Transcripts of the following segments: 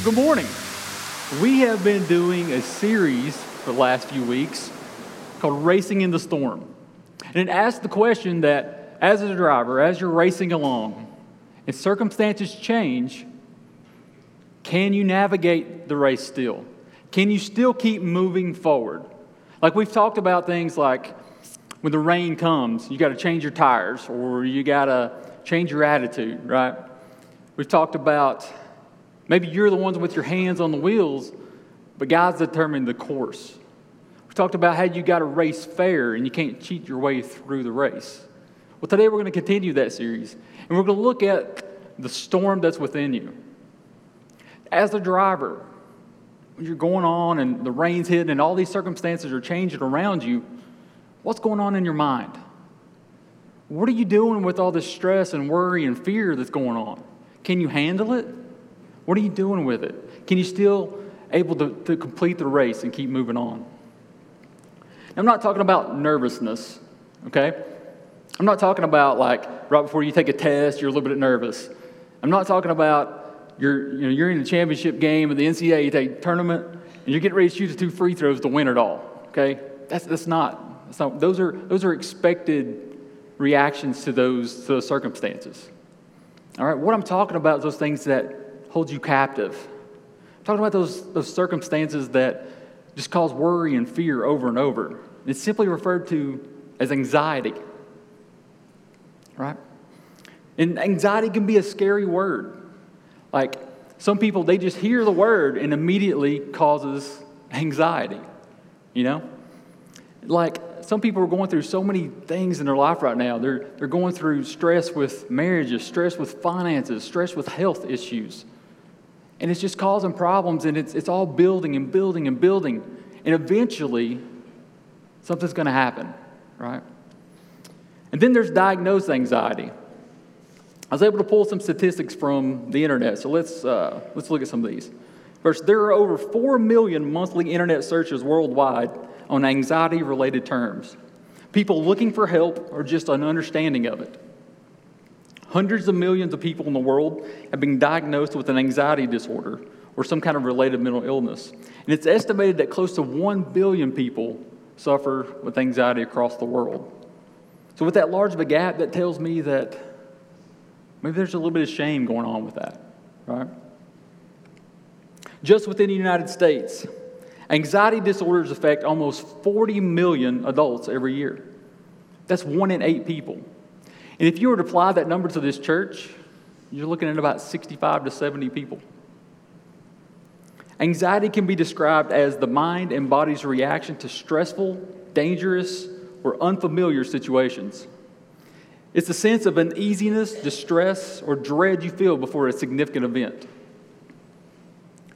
Well, good morning. We have been doing a series for the last few weeks called Racing in the Storm. And it asks the question that as a driver, as you're racing along, if circumstances change, can you navigate the race still? Can you still keep moving forward? Like we've talked about things like when the rain comes, you got to change your tires or you got to change your attitude, right? We've talked about maybe you're the ones with your hands on the wheels, but God's determining the course. We talked about how you got to race fair and you can't cheat your way through the race. Well, today we're going to continue that series and we're going to look at the storm that's within you. As a driver, when you're going on and the rain's hitting and all these circumstances are changing around you, what's going on in your mind? What are you doing with all this stress and worry and fear that's going on? Can you handle it? What are you doing with it? Can you still able to, to complete the race and keep moving on? I'm not talking about nervousness, okay? I'm not talking about like right before you take a test, you're a little bit nervous. I'm not talking about you're, you know, you're in the championship game of the NCAA tournament and you're getting ready to shoot the two free throws to win it all, okay? That's, that's, not, that's not, those are, those are expected reactions to those, to those circumstances. All right, what I'm talking about is those things that hold you captive. I'm talking about those, those circumstances that just cause worry and fear over and over. It's simply referred to as anxiety. Right? And anxiety can be a scary word. Like some people, they just hear the word and immediately causes anxiety. You know? Like some people are going through so many things in their life right now. They're, they're going through stress with marriages, stress with finances, stress with health issues. And it's just causing problems, and it's, it's all building and building and building. And eventually, something's going to happen, right? And then there's diagnosed anxiety. I was able to pull some statistics from the internet, so let's, uh, let's look at some of these. First, there are over 4 million monthly internet searches worldwide on anxiety related terms. People looking for help or just an understanding of it. Hundreds of millions of people in the world have been diagnosed with an anxiety disorder or some kind of related mental illness. And it's estimated that close to 1 billion people suffer with anxiety across the world. So, with that large of a gap, that tells me that maybe there's a little bit of shame going on with that, right? Just within the United States, anxiety disorders affect almost 40 million adults every year. That's one in eight people. And if you were to apply that number to this church, you're looking at about 65 to 70 people. Anxiety can be described as the mind and body's reaction to stressful, dangerous, or unfamiliar situations. It's a sense of uneasiness, distress, or dread you feel before a significant event.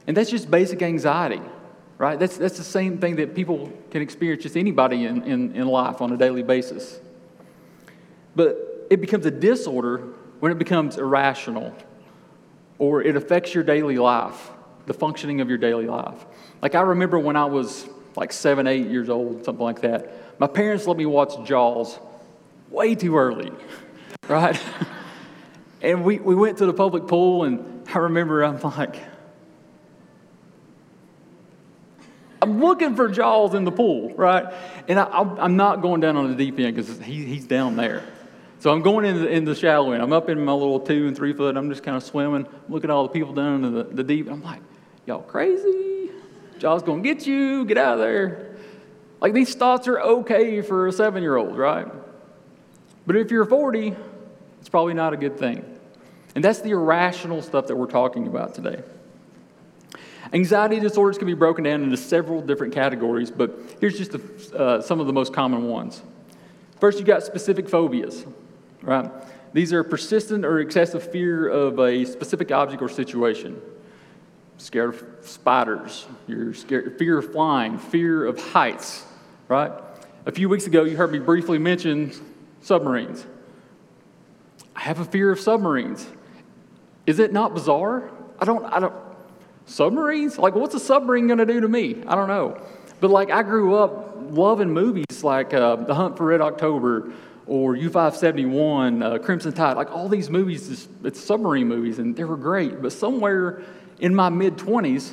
And that's just basic anxiety, right? That's, that's the same thing that people can experience, just anybody in, in, in life on a daily basis. But it becomes a disorder when it becomes irrational or it affects your daily life, the functioning of your daily life. Like I remember when I was like seven, eight years old, something like that, my parents let me watch Jaws way too early, right? and we, we went to the public pool, and I remember I'm like, I'm looking for Jaws in the pool, right? And I, am not going down on the deep end because he, he's down there. So I'm going in the, in the shallow end. I'm up in my little two and three foot. I'm just kind of swimming, looking at all the people down in the, the deep. I'm like, y'all crazy? Jaws gonna get you. Get out of there. Like these thoughts are okay for a seven year old, right? But if you're 40, it's probably not a good thing. And that's the irrational stuff that we're talking about today. Anxiety disorders can be broken down into several different categories, but here's just uh, some of the most common ones. First, you've got specific phobias right? These are persistent or excessive fear of a specific object or situation. Scared of spiders, you're scared, fear of flying, fear of heights, right? A few weeks ago, you heard me briefly mention submarines. I have a fear of submarines. Is it not bizarre? I don't, I don't, submarines? Like, what's a submarine to do to me? I don't know. But like, I grew up loving movies like uh, The Hunt for Red October, or U571, uh, Crimson Tide, like all these movies, it's submarine movies, and they were great. But somewhere in my mid 20s,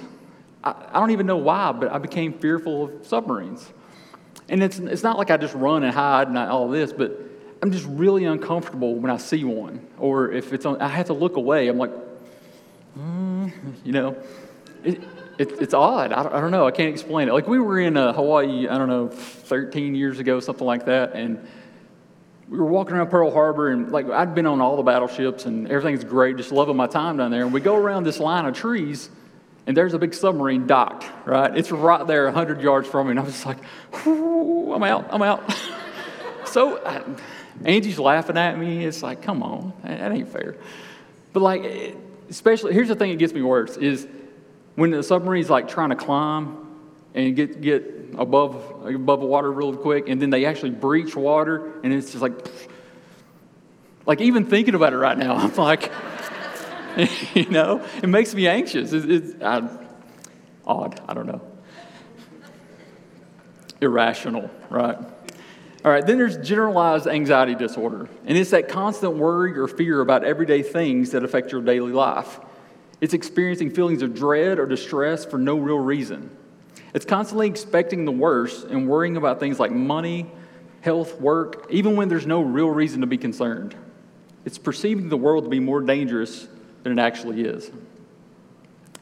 I, I don't even know why, but I became fearful of submarines. And it's, it's not like I just run and hide and I, all this, but I'm just really uncomfortable when I see one. Or if it's on, I have to look away. I'm like, mm, you know, it, it, it's odd. I don't, I don't, know. I can't explain it. Like we were in uh, Hawaii, I don't know, 13 years ago, something like that. And we were walking around Pearl Harbor, and like I'd been on all the battleships, and everything's great, just loving my time down there. And we go around this line of trees, and there's a big submarine docked, right? It's right there, 100 yards from me, and I was like, I'm out, I'm out. so I, Angie's laughing at me. It's like, come on, that ain't fair. But like, especially, here's the thing that gets me worse is when the submarine's like trying to climb and get, get above, above water real quick, and then they actually breach water, and it's just like, like even thinking about it right now, I'm like, you know, it makes me anxious. It's, it's I, odd, I don't know. Irrational, right? All right, then there's generalized anxiety disorder, and it's that constant worry or fear about everyday things that affect your daily life. It's experiencing feelings of dread or distress for no real reason. It's constantly expecting the worst and worrying about things like money, health, work, even when there's no real reason to be concerned. It's perceiving the world to be more dangerous than it actually is.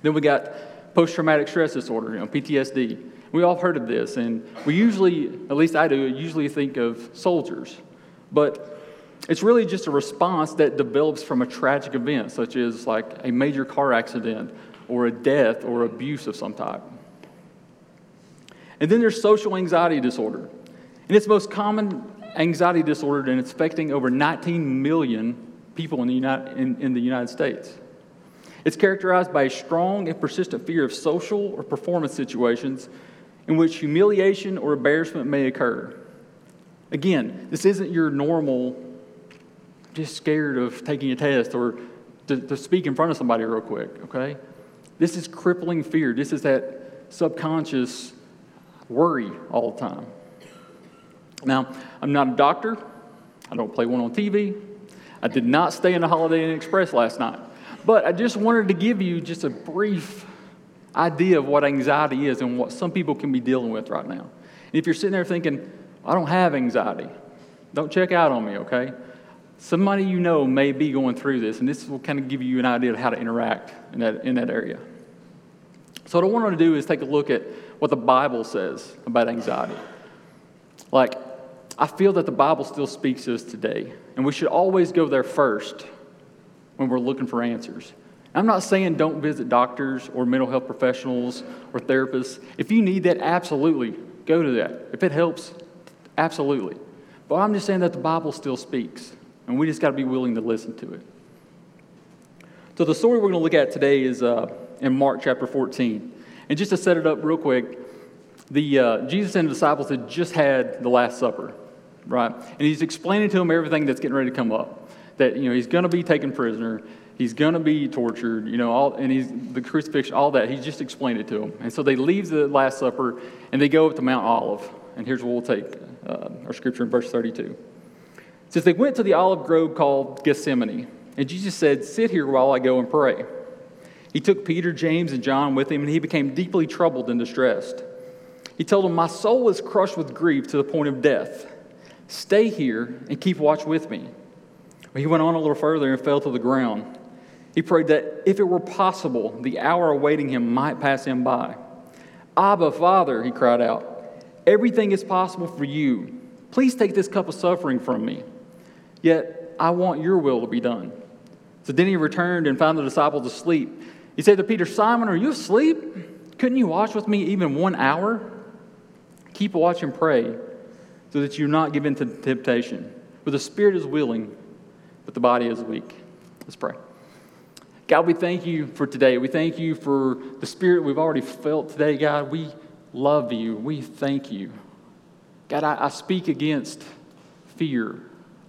Then we got post traumatic stress disorder, you know, PTSD. We all heard of this, and we usually, at least I do, usually think of soldiers. But it's really just a response that develops from a tragic event, such as like a major car accident or a death or abuse of some type. And then there's social anxiety disorder. And it's the most common anxiety disorder, and it's affecting over 19 million people in the, United, in, in the United States. It's characterized by a strong and persistent fear of social or performance situations in which humiliation or embarrassment may occur. Again, this isn't your normal, just scared of taking a test or to, to speak in front of somebody real quick, okay? This is crippling fear. This is that subconscious worry all the time. Now, I'm not a doctor. I don't play one on TV. I did not stay in the Holiday Inn Express last night. But I just wanted to give you just a brief idea of what anxiety is and what some people can be dealing with right now. And if you're sitting there thinking, I don't have anxiety, don't check out on me, okay? Somebody you know may be going through this, and this will kind of give you an idea of how to interact in that, in that area. So, what I wanted to do is take a look at what the Bible says about anxiety. Like, I feel that the Bible still speaks to us today, and we should always go there first when we're looking for answers. I'm not saying don't visit doctors or mental health professionals or therapists. If you need that, absolutely go to that. If it helps, absolutely. But I'm just saying that the Bible still speaks, and we just got to be willing to listen to it. So, the story we're going to look at today is uh, in Mark chapter 14. And just to set it up real quick, the, uh, Jesus and the disciples had just had the Last Supper, right? And he's explaining to them everything that's getting ready to come up. That, you know, he's going to be taken prisoner. He's going to be tortured, you know, all, and he's the crucifixion, all that. He's just explained it to them. And so they leave the Last Supper and they go up to Mount Olive. And here's what we'll take uh, our scripture in verse 32. It says, They went to the olive grove called Gethsemane. And Jesus said, Sit here while I go and pray. He took Peter, James, and John with him, and he became deeply troubled and distressed. He told them, My soul is crushed with grief to the point of death. Stay here and keep watch with me. He went on a little further and fell to the ground. He prayed that if it were possible, the hour awaiting him might pass him by. Abba, Father, he cried out, everything is possible for you. Please take this cup of suffering from me. Yet I want your will to be done. So then he returned and found the disciples asleep he said to Peter, Simon, are you asleep? Couldn't you watch with me even one hour? Keep watch and pray so that you're not give in to temptation. For the spirit is willing, but the body is weak. Let's pray. God, we thank you for today. We thank you for the spirit we've already felt today, God. We love you. We thank you. God, I, I speak against fear.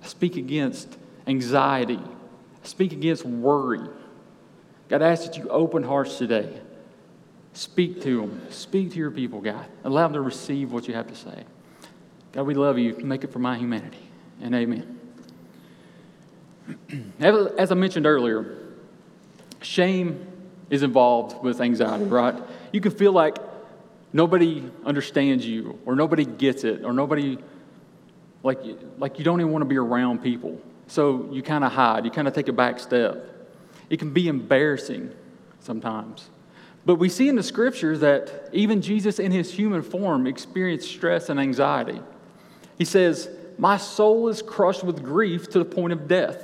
I speak against anxiety. I speak against worry. God, I ask that you open hearts today. Speak to them. Speak to your people, God. Allow them to receive what you have to say. God, we love you. Make it for my humanity. And amen. As I mentioned earlier, shame is involved with anxiety, right? You can feel like nobody understands you, or nobody gets it, or nobody, like, like you don't even want to be around people. So you kind of hide, you kind of take a back step. It can be embarrassing sometimes. But we see in the scriptures that even Jesus in his human form experienced stress and anxiety. He says, My soul is crushed with grief to the point of death.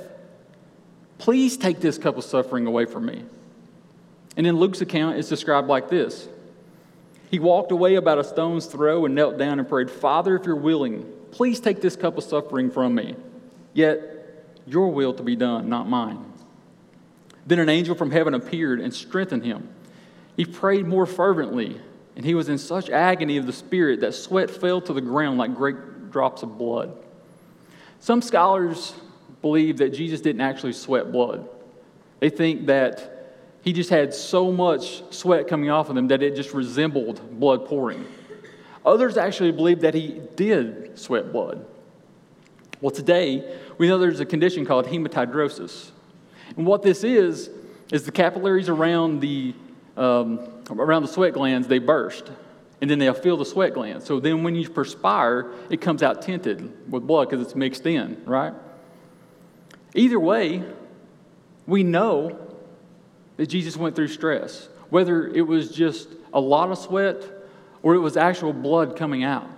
Please take this cup of suffering away from me. And in Luke's account, it's described like this He walked away about a stone's throw and knelt down and prayed, Father, if you're willing, please take this cup of suffering from me. Yet, your will to be done, not mine. Then an angel from heaven appeared and strengthened him. He prayed more fervently, and he was in such agony of the spirit that sweat fell to the ground like great drops of blood. Some scholars believe that Jesus didn't actually sweat blood. They think that he just had so much sweat coming off of him that it just resembled blood pouring. Others actually believe that he did sweat blood. Well, today, we know there's a condition called hematidrosis. And what this is, is the capillaries around the, um, around the sweat glands, they burst. And then they'll fill the sweat glands. So then when you perspire, it comes out tinted with blood because it's mixed in, right? Either way, we know that Jesus went through stress, whether it was just a lot of sweat or it was actual blood coming out.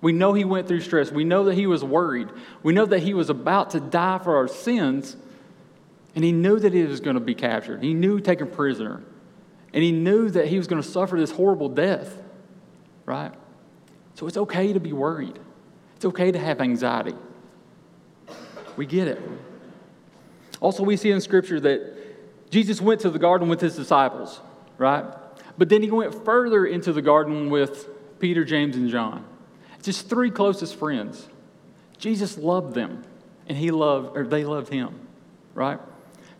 We know he went through stress. We know that he was worried. We know that he was about to die for our sins, and he knew that he was going to be captured. He knew taken prisoner, and he knew that he was going to suffer this horrible death, right? So it's okay to be worried. It's okay to have anxiety. We get it. Also, we see in Scripture that Jesus went to the garden with his disciples, right? But then he went further into the garden with Peter, James, and John. Just three closest friends. Jesus loved them, and he loved, or they loved him, right?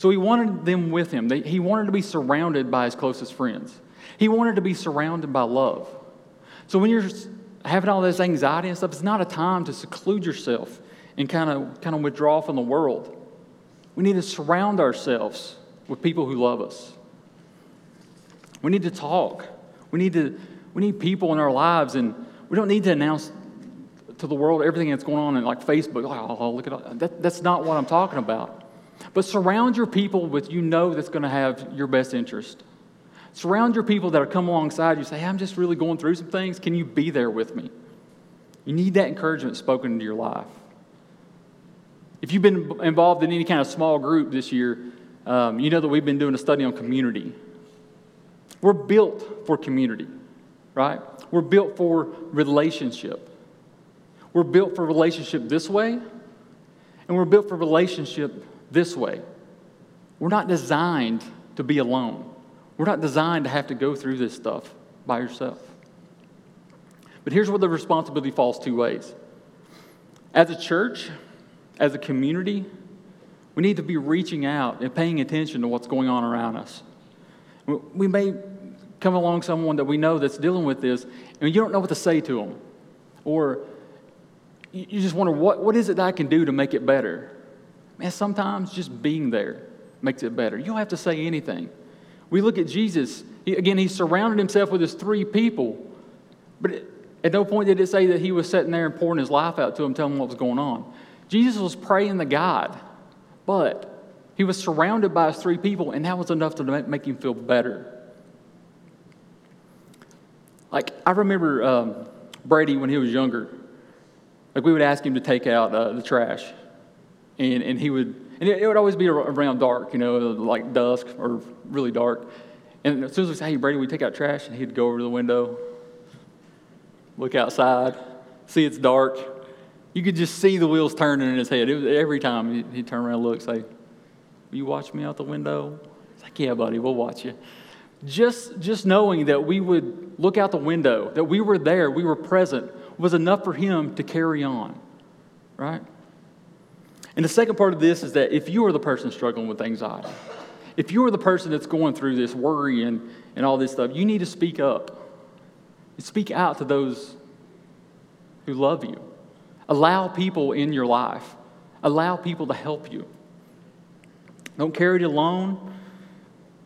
So he wanted them with him. They, he wanted to be surrounded by his closest friends. He wanted to be surrounded by love. So when you're having all this anxiety and stuff, it's not a time to seclude yourself and kind of kind of withdraw from the world. We need to surround ourselves with people who love us. We need to talk. We need to we need people in our lives and we don't need to announce to the world everything that's going on in like Facebook. Oh, look at that. That's not what I'm talking about. But surround your people with you know that's going to have your best interest. Surround your people that are come alongside you. Say, hey, I'm just really going through some things. Can you be there with me? You need that encouragement spoken into your life. If you've been involved in any kind of small group this year, um, you know that we've been doing a study on community. We're built for community, right? We're built for relationship. We're built for relationship this way, and we're built for relationship this way. We're not designed to be alone. We're not designed to have to go through this stuff by yourself. But here's where the responsibility falls two ways. As a church, as a community, we need to be reaching out and paying attention to what's going on around us. We may come along someone that we know that's dealing with this, and you don't know what to say to them. Or you just wonder, what, what is it that I can do to make it better? Man, sometimes just being there makes it better. You don't have to say anything. We look at Jesus. He, again, he surrounded himself with his three people, but at no point did it say that he was sitting there and pouring his life out to them, telling them what was going on. Jesus was praying to God, but he was surrounded by his three people, and that was enough to make him feel better. Like, I remember um, Brady when he was younger. Like, we would ask him to take out uh, the trash, and, and he would, and it, it, would always be around dark, you know, like dusk or really dark. And as soon as we say, hey, Brady, we take out trash, and he'd go over to the window, look outside, see it's dark. You could just see the wheels turning in his head. Was, every time he'd, turn around and look, say, you watch me out the window? It's like, Yeah, buddy, we'll watch you. Just, just knowing that we would look out the window, that we were there, we were present, was enough for him to carry on, right? And the second part of this is that if you are the person struggling with anxiety, if you are the person that's going through this worry and, and all this stuff, you need to speak up. Speak out to those who love you. Allow people in your life, allow people to help you. Don't carry it alone.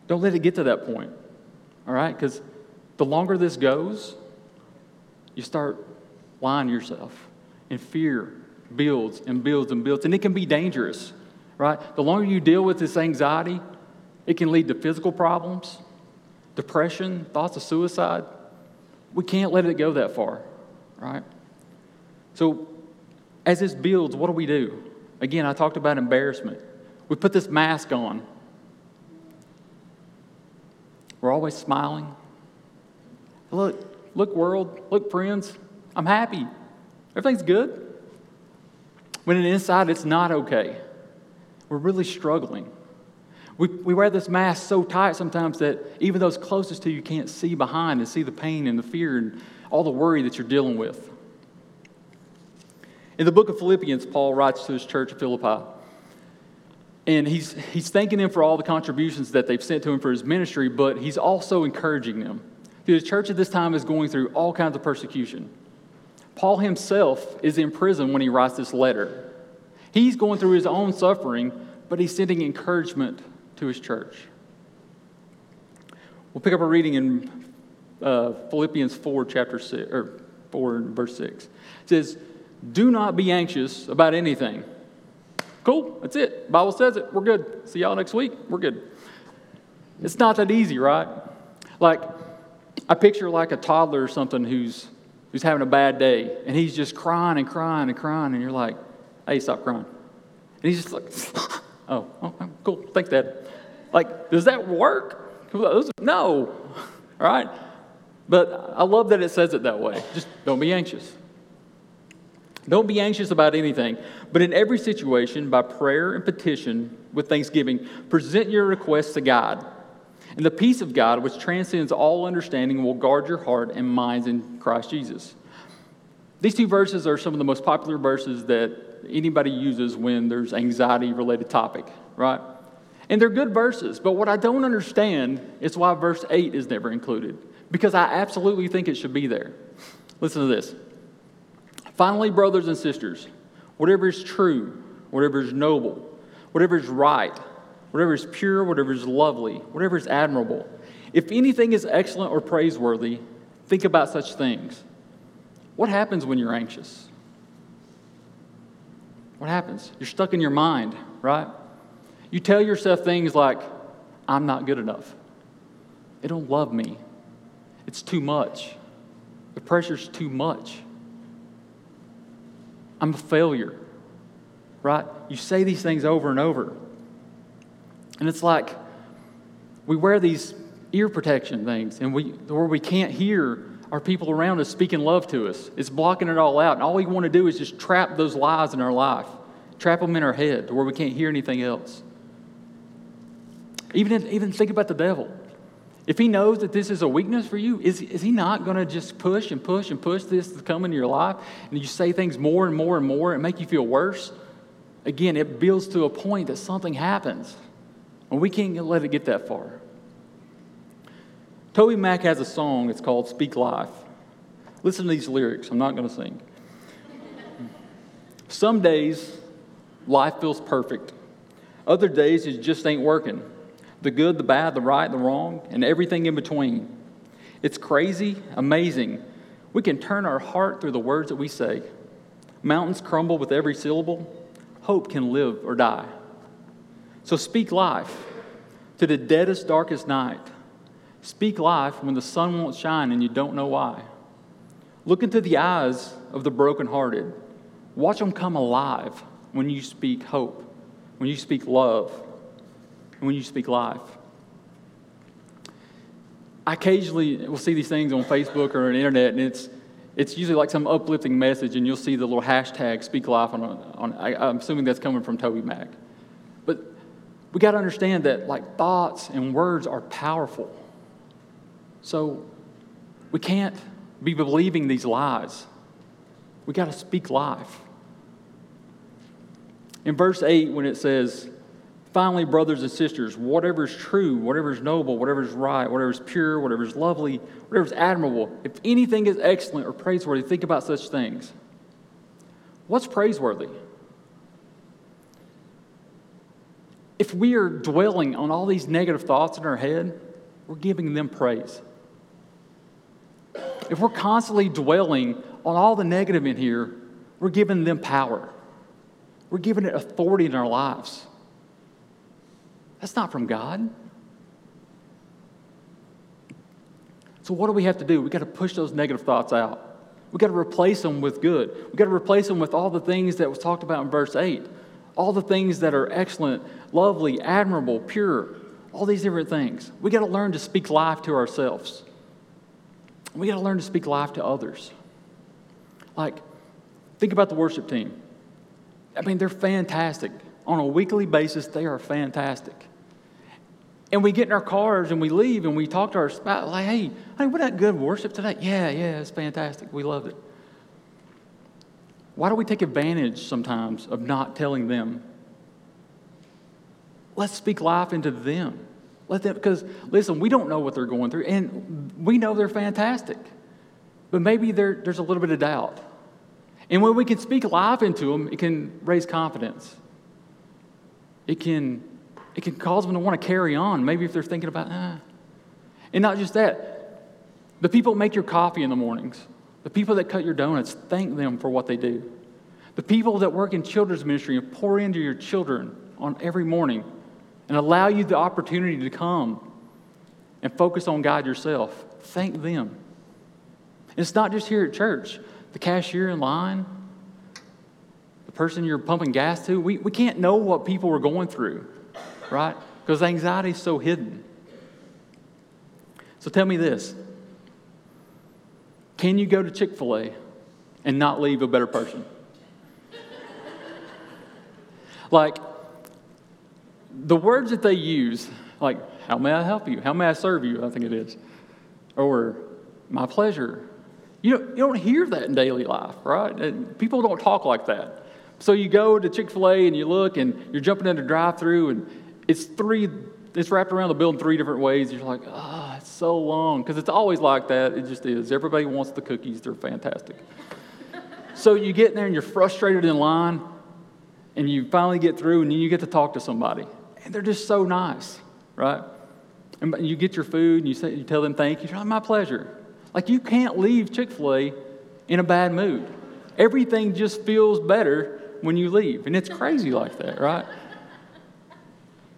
Don't let it get to that point, all right? Because the longer this goes, you start lying to yourself, in fear builds and builds and builds, and it can be dangerous, right? The longer you deal with this anxiety, it can lead to physical problems, depression, thoughts of suicide. We can't let it go that far, right? So, as this builds, what do we do? Again, I talked about embarrassment. We put this mask on. We're always smiling. Look, look, world, look, friends, I'm happy. Everything's good. When inside it's not okay. We're really struggling. We, we wear this mask so tight sometimes that even those closest to you can't see behind and see the pain and the fear and all the worry that you're dealing with. In the book of Philippians, Paul writes to his church of Philippi. And he's, he's thanking them for all the contributions that they've sent to him for his ministry, but he's also encouraging them. The church at this time is going through all kinds of persecution. Paul himself is in prison when he writes this letter. He's going through his own suffering, but he's sending encouragement to his church. We'll pick up a reading in uh, Philippians 4, chapter 6, or 4, verse 6. It says, Do not be anxious about anything. Cool, that's it. Bible says it. We're good. See y'all next week. We're good. It's not that easy, right? Like, I picture like a toddler or something who's who's having a bad day, and he's just crying and crying and crying, and you're like, hey, stop crying. And he's just like, oh, oh, oh, cool, thanks, Dad. Like, does that work? No, all right? But I love that it says it that way. Just don't be anxious. Don't be anxious about anything, but in every situation, by prayer and petition with thanksgiving, present your requests to God. And the peace of God, which transcends all understanding, will guard your heart and minds in Christ Jesus. These two verses are some of the most popular verses that anybody uses when there's anxiety related topic, right? And they're good verses, but what I don't understand is why verse 8 is never included, because I absolutely think it should be there. Listen to this. Finally, brothers and sisters, whatever is true, whatever is noble, whatever is right, whatever is pure, whatever is lovely, whatever is admirable. If anything is excellent or praiseworthy, think about such things. What happens when you're anxious? What happens? You're stuck in your mind, right? You tell yourself things like, I'm not good enough. They don't love me. It's too much. The pressure's too much. I'm a failure, right? You say these things over and over. And it's like we wear these ear protection things, and we, where we can't hear our people around us speaking love to us. It's blocking it all out. And all we want to do is just trap those lies in our life, trap them in our head to where we can't hear anything else. Even, even think about the devil. If he knows that this is a weakness for you, is, is he not going to just push and push and push this to come into your life? And you say things more and more and more and make you feel worse? Again, it builds to a point that something happens. And we can't let it get that far. TobyMac has a song, it's called Speak Life. Listen to these lyrics, I'm not going to sing. Some days, life feels perfect. Other days, it just ain't working. The good, the bad, the right, the wrong, and everything in between. It's crazy, amazing. We can turn our heart through the words that we say. Mountains crumble with every syllable. Hope can live or die. So speak life to the deadest, darkest night. Speak life when the sun won't shine and you don't know why. Look into the eyes of the brokenhearted. Watch them come alive when you speak hope, when you speak love, and when you speak life. I occasionally will see these things on Facebook or on the internet, and it's, it's usually like some uplifting message, and you'll see the little hashtag speak life on, on I, I'm assuming that's coming from TobyMac. But we got to understand that like thoughts and words are powerful. So we can't be believing these lies. We got to speak life. In verse 8, when it says, Finally, brothers and sisters, whatever is true, whatever is noble, whatever is right, whatever is pure, whatever is lovely, whatever is admirable, if anything is excellent or praiseworthy, think about such things. What's praiseworthy? If we are dwelling on all these negative thoughts in our head, we're giving them praise. If we're constantly dwelling on all the negative in here, we're giving them power. We're giving it authority in our lives. That's not from God. So, what do we have to do? We got to push those negative thoughts out. We got to replace them with good. We got to replace them with all the things that was talked about in verse 8. All the things that are excellent, lovely, admirable, pure, all these different things. We got to learn to speak life to ourselves. We got to learn to speak life to others. Like, think about the worship team. I mean, they're fantastic. On a weekly basis, they are fantastic. And we get in our cars and we leave and we talk to our spouse, like, hey, hey, wasn't that good worship today? Yeah, yeah, it's fantastic. We loved it. Why do we take advantage sometimes of not telling them? Let's speak life into them. Let them, because listen, we don't know what they're going through, and we know they're fantastic. But maybe there's a little bit of doubt. And when we can speak life into them, it can raise confidence. It can, it can cause them to want to carry on, maybe if they're thinking about, ah. And not just that, the people make your coffee in the mornings, the people that cut your donuts, thank them for what they do. The people that work in children's ministry and pour into your children on every morning and allow you the opportunity to come and focus on God yourself, thank them. It's not just here at church the cashier in line, the person you're pumping gas to, we, we can't know what people are going through, right? Because anxiety is so hidden. So tell me this Can you go to Chick fil A and not leave a better person? like, the words that they use, like, how may I help you? How may I serve you? I think it is. Or, my pleasure. You don't, you don't hear that in daily life, right? And people don't talk like that. So you go to Chick fil A and you look and you're jumping in a drive through and it's three, it's wrapped around the building three different ways. You're like, oh, so long. Because it's always like that. It just is. Everybody wants the cookies, they're fantastic. so you get in there and you're frustrated in line and you finally get through and then you get to talk to somebody. And they're just so nice, right? And you get your food and you, say, you tell them thank you. You're like, my pleasure. Like, you can't leave Chick fil A in a bad mood. Everything just feels better when you leave. And it's crazy like that, right?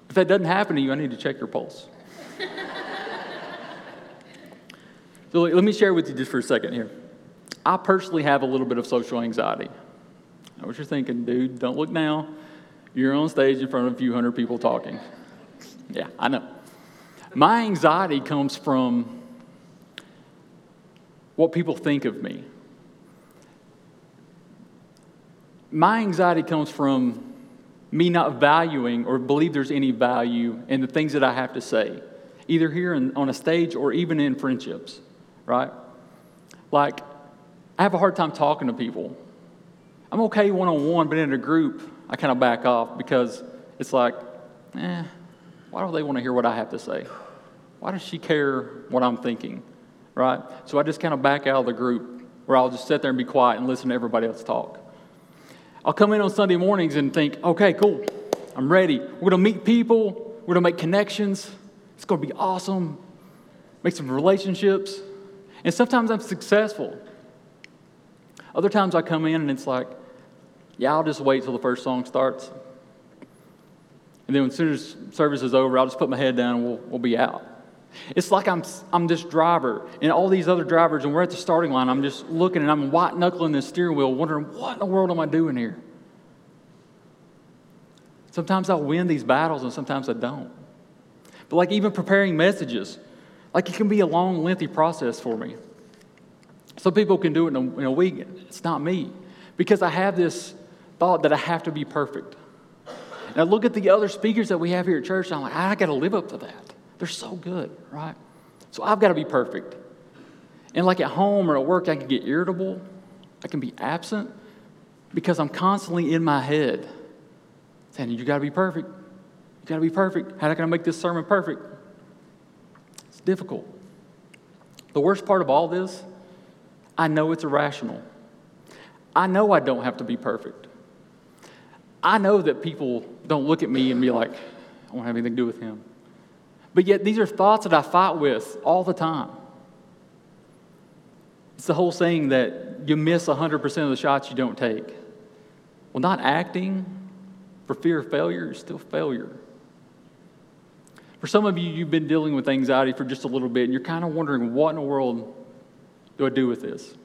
If that doesn't happen to you, I need to check your pulse. So let me share with you just for a second here. I personally have a little bit of social anxiety. I know what you're thinking, dude. Don't look now. You're on stage in front of a few hundred people talking. Yeah, I know. My anxiety comes from what people think of me. My anxiety comes from me not valuing or believe there's any value in the things that I have to say, either here on a stage or even in friendships, right? Like, I have a hard time talking to people. I'm okay one on one, but in a group, I kind of back off because it's like, eh, why do they want to hear what I have to say? Why does she care what I'm thinking? right? So I just kind of back out of the group where I'll just sit there and be quiet and listen to everybody else talk. I'll come in on Sunday mornings and think, okay, cool, I'm ready. We're going to meet people, we're going to make connections. It's going to be awesome. Make some relationships. And sometimes I'm successful. Other times I come in and it's like, yeah, I'll just wait till the first song starts. And then as soon as service is over, I'll just put my head down and we'll, we'll be out. It's like I'm, I'm this driver and all these other drivers, and we're at the starting line. I'm just looking and I'm white knuckling this steering wheel, wondering, what in the world am I doing here? Sometimes I'll win these battles and sometimes I don't. But like even preparing messages, like it can be a long, lengthy process for me. Some people can do it in a, in a week. It's not me because I have this thought that I have to be perfect. And I look at the other speakers that we have here at church, and I'm like, I got to live up to that. They're so good, right? So I've got to be perfect. And like at home or at work, I can get irritable. I can be absent because I'm constantly in my head saying, You got to be perfect. You got to be perfect. How can I going to make this sermon perfect? Difficult. The worst part of all this, I know it's irrational. I know I don't have to be perfect. I know that people don't look at me and be like, I don't have anything to do with him. But yet, these are thoughts that I fight with all the time. It's the whole saying that you miss 100% of the shots you don't take. Well, not acting for fear of failure is still failure. For some of you, you've been dealing with anxiety for just a little bit, and you're kind of wondering, what in the world do I do with this?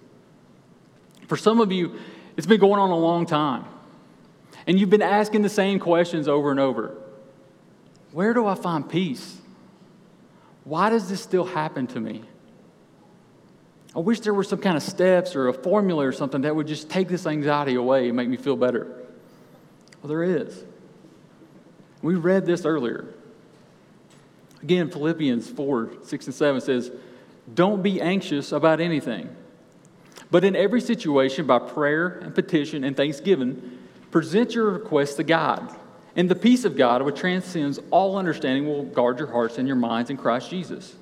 For some of you, it's been going on a long time, and you've been asking the same questions over and over Where do I find peace? Why does this still happen to me? I wish there were some kind of steps or a formula or something that would just take this anxiety away and make me feel better. Well, there is. We read this earlier. Again, Philippians 4 6 and 7 says, Don't be anxious about anything, but in every situation, by prayer and petition and thanksgiving, present your requests to God. And the peace of God, which transcends all understanding, will guard your hearts and your minds in Christ Jesus.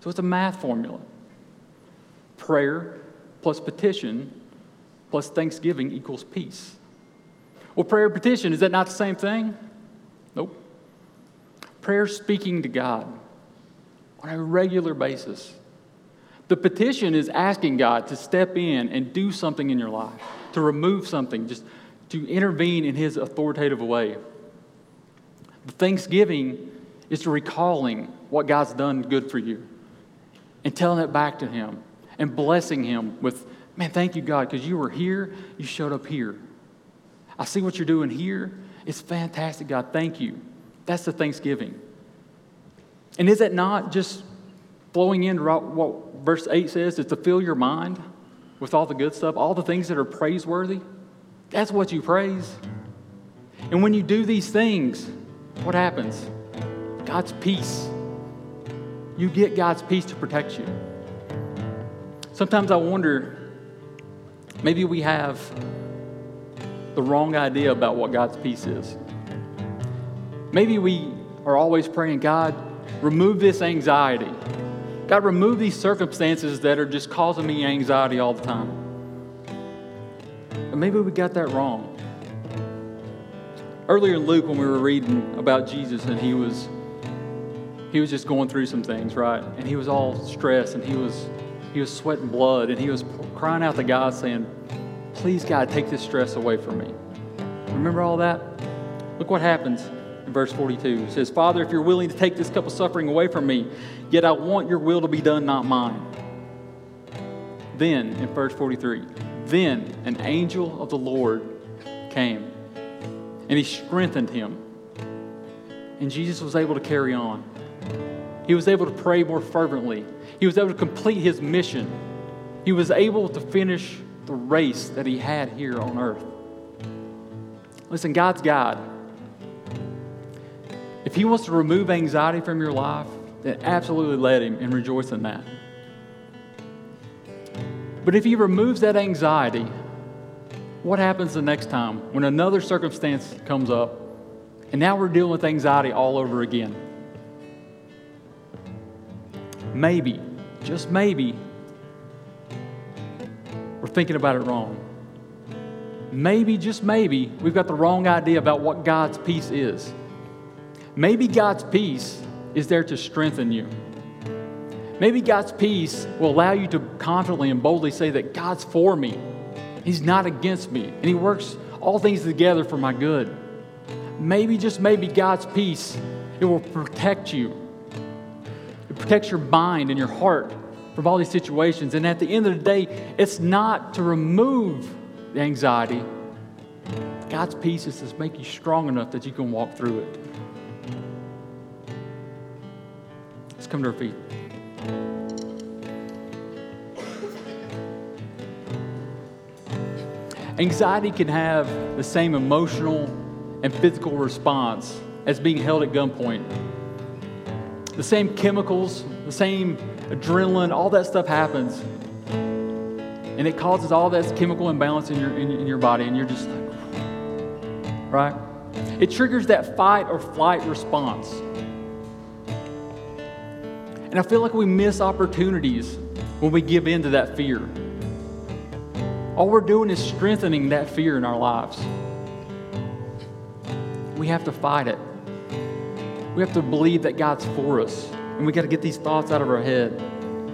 So it's a math formula prayer plus petition plus thanksgiving equals peace. Well, prayer and petition, is that not the same thing? Prayer speaking to God on a regular basis. The petition is asking God to step in and do something in your life, to remove something, just to intervene in His authoritative way. The thanksgiving is to recalling what God's done good for you and telling it back to Him and blessing Him with, man, thank you, God, because you were here, you showed up here. I see what you're doing here. It's fantastic, God. Thank you. That's the thanksgiving. And is it not just flowing into what verse 8 says? Is to fill your mind with all the good stuff, all the things that are praiseworthy? That's what you praise. And when you do these things, what happens? God's peace. You get God's peace to protect you. Sometimes I wonder maybe we have the wrong idea about what God's peace is. Maybe we are always praying, God, remove this anxiety. God, remove these circumstances that are just causing me anxiety all the time. But maybe we got that wrong. Earlier in Luke, when we were reading about Jesus and he was he was just going through some things, right? And he was all stressed and he was he was sweating blood and he was crying out to God saying, Please, God, take this stress away from me. Remember all that? Look what happens verse 42. It says, Father, if you're willing to take this cup of suffering away from me, yet I want your will to be done, not mine. Then, in verse 43, then an angel of the Lord came and he strengthened him. And Jesus was able to carry on. He was able to pray more fervently. He was able to complete his mission. He was able to finish the race that he had here on earth. Listen, God's God. If he wants to remove anxiety from your life, then absolutely let him and rejoice in that. But if he removes that anxiety, what happens the next time when another circumstance comes up and now we're dealing with anxiety all over again? Maybe just maybe, we're thinking about it wrong. Maybe, just maybe, we've got the wrong idea about what God's peace is. Maybe God's peace is there to strengthen you. Maybe God's peace will allow you to confidently and boldly say that God's for me. He's not against me, and He works all things together for my good. Maybe, just maybe, God's peace, it will protect you it protects your mind and your heart from all these situations. And at the end of the day, it's not to remove the anxiety. God's peace is to make you strong enough that you can walk through it. Come to our feet. Anxiety can have the same emotional and physical response as being held at gunpoint the same chemicals, the same adrenaline, all that stuff happens. And it causes all that chemical imbalance in your, in, in your body, and you're just like, right? It triggers that fight or flight response. And I feel like we miss opportunities when we give in to that fear. All we're doing is strengthening that fear in our lives. We have to fight it. We have to believe that God's for us. And we got to get these thoughts out of our head.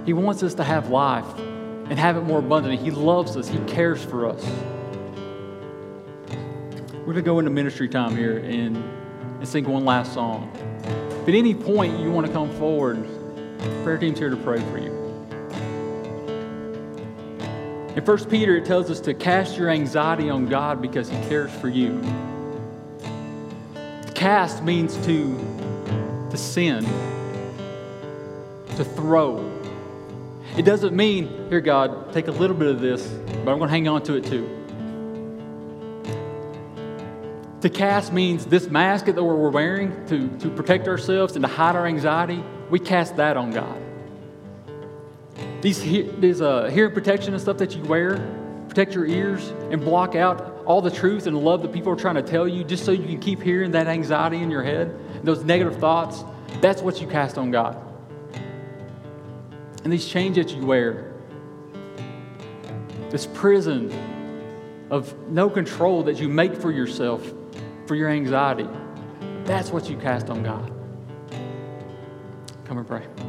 He wants us to have life and have it more abundantly. He loves us, He cares for us. We're going to go into ministry time here and, and sing one last song. If at any point you want to come forward, prayer team's here to pray for you. In 1 Peter, it tells us to cast your anxiety on God because He cares for you. Cast means to, to send, to throw. It doesn't mean, here, God, take a little bit of this, but I'm going to hang on to it too. To cast means this mask that we're wearing to, to protect ourselves and to hide our anxiety, we cast that on God. These, these uh, hearing protection and stuff that you wear, protect your ears and block out all the truth and love that people are trying to tell you just so you can keep hearing that anxiety in your head, those negative thoughts. That's what you cast on God. And these chains that you wear, this prison of no control that you make for yourself for your anxiety. That's what you cast on God. Come and pray.